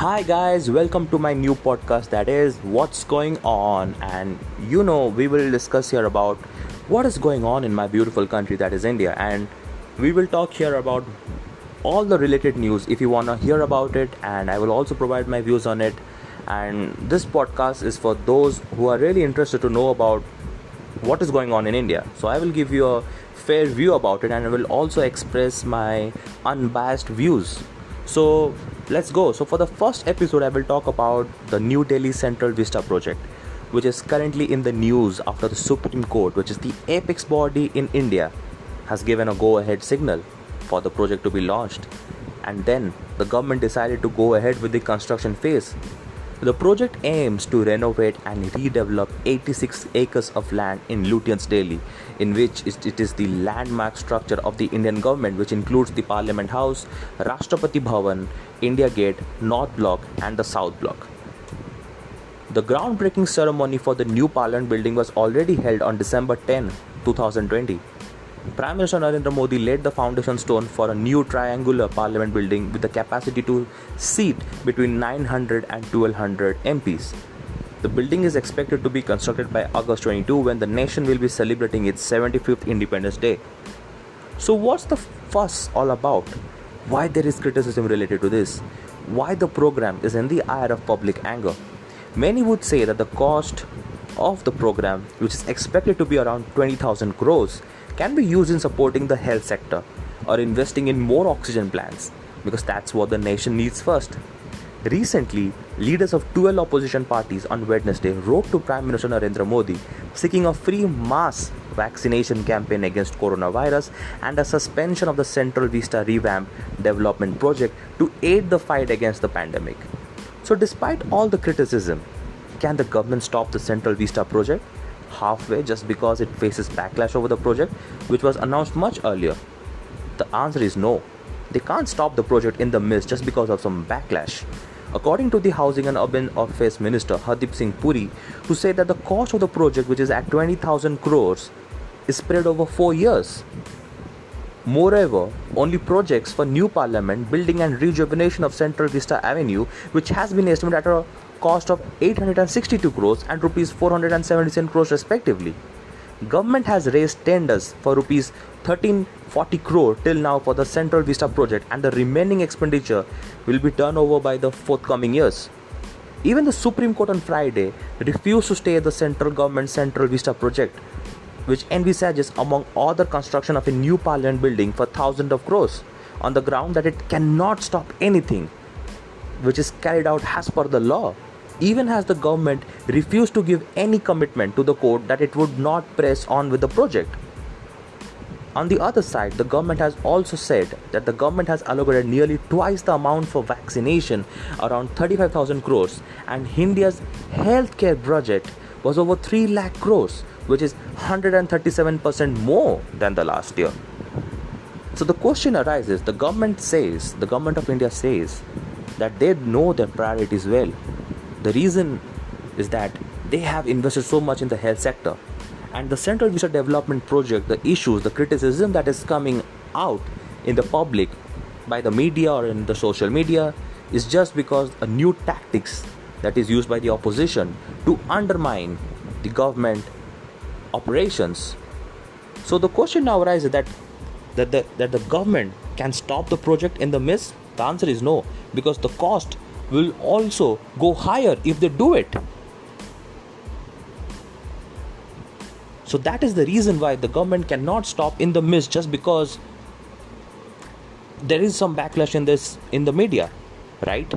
Hi, guys, welcome to my new podcast that is What's Going On. And you know, we will discuss here about what is going on in my beautiful country that is India. And we will talk here about all the related news if you want to hear about it. And I will also provide my views on it. And this podcast is for those who are really interested to know about what is going on in India. So I will give you a fair view about it and I will also express my unbiased views. So let's go. So for the first episode, I will talk about the New Delhi Central Vista project, which is currently in the news after the Supreme Court, which is the apex body in India, has given a go ahead signal for the project to be launched. And then the government decided to go ahead with the construction phase the project aims to renovate and redevelop 86 acres of land in Lutyens, Delhi, in which it is the landmark structure of the Indian government, which includes the Parliament House, Rashtrapati Bhavan, India Gate, North Block, and the South Block. The groundbreaking ceremony for the new Parliament building was already held on December 10, 2020. Prime Minister Narendra Modi laid the foundation stone for a new triangular parliament building with the capacity to seat between 900 and 1200 MPs. The building is expected to be constructed by August 22 when the nation will be celebrating its 75th Independence Day. So, what's the fuss all about? Why there is criticism related to this? Why the program is in the eye of public anger? Many would say that the cost of the program, which is expected to be around 20,000 crores, can be used in supporting the health sector or investing in more oxygen plants because that's what the nation needs first. Recently, leaders of 12 opposition parties on Wednesday wrote to Prime Minister Narendra Modi seeking a free mass vaccination campaign against coronavirus and a suspension of the Central Vista revamp development project to aid the fight against the pandemic. So, despite all the criticism, can the government stop the Central Vista project? Halfway just because it faces backlash over the project, which was announced much earlier? The answer is no. They can't stop the project in the midst just because of some backlash. According to the Housing and Urban Affairs Minister Hardeep Singh Puri, who said that the cost of the project, which is at 20,000 crores, is spread over four years. Moreover, only projects for new parliament, building and rejuvenation of Central Vista Avenue, which has been estimated at a cost of 862 crores and rupees 477 crores respectively. Government has raised tenders for rupees 1340 crore till now for the Central Vista project and the remaining expenditure will be turned over by the forthcoming years. Even the Supreme Court on Friday refused to stay the central government Central Vista project, which envisages, among other, construction of a new parliament building for thousands of crores, on the ground that it cannot stop anything which is carried out as per the law even as the government refused to give any commitment to the court that it would not press on with the project. On the other side, the government has also said that the government has allocated nearly twice the amount for vaccination, around 35,000 crores, and India's healthcare budget was over 3 lakh crores, which is 137% more than the last year. So the question arises the government says, the government of India says that they know their priorities well the reason is that they have invested so much in the health sector. And the Central Vista Development Project, the issues, the criticism that is coming out in the public by the media or in the social media is just because a new tactics that is used by the opposition to undermine the government operations. So the question now arises that that the, that the government can stop the project in the midst? The answer is no, because the cost will also go higher if they do it. So that is the reason why the government cannot stop in the midst just because there is some backlash in this in the media, right?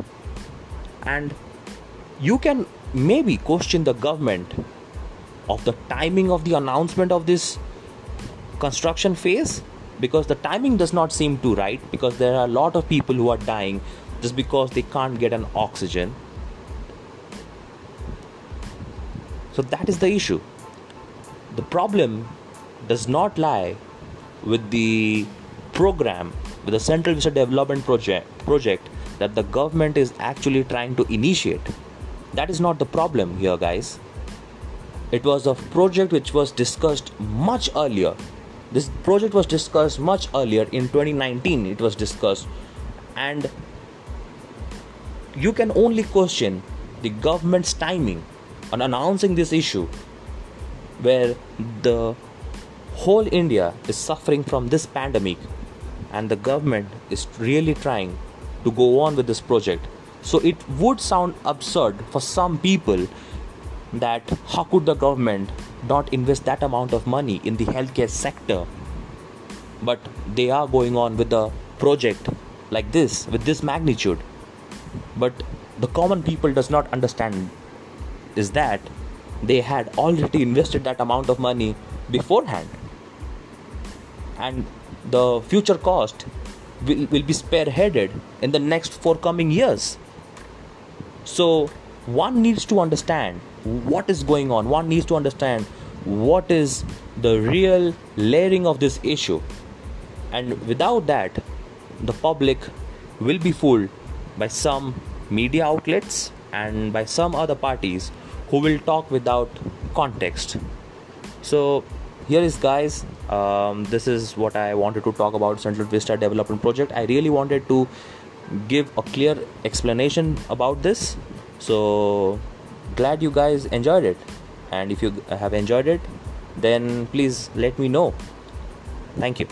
And you can maybe question the government of the timing of the announcement of this construction phase because the timing does not seem too right because there are a lot of people who are dying just because they can't get an oxygen. So that is the issue. The problem does not lie with the program, with the Central Vista Development Project, project that the government is actually trying to initiate. That is not the problem here, guys. It was a project which was discussed much earlier. This project was discussed much earlier in 2019. It was discussed, and you can only question the government's timing on announcing this issue where the whole India is suffering from this pandemic and the government is really trying to go on with this project. So it would sound absurd for some people that how could the government not invest that amount of money in the healthcare sector but they are going on with a project like this with this magnitude but the common people does not understand is that they had already invested that amount of money beforehand. And the future cost will, will be spearheaded in the next four coming years. So one needs to understand what is going on. One needs to understand what is the real layering of this issue. And without that the public will be fooled by some media outlets and by some other parties who will talk without context. So here is guys um, this is what i wanted to talk about central vista development project. I really wanted to give a clear explanation about this. So glad you guys enjoyed it. And if you have enjoyed it then please let me know. Thank you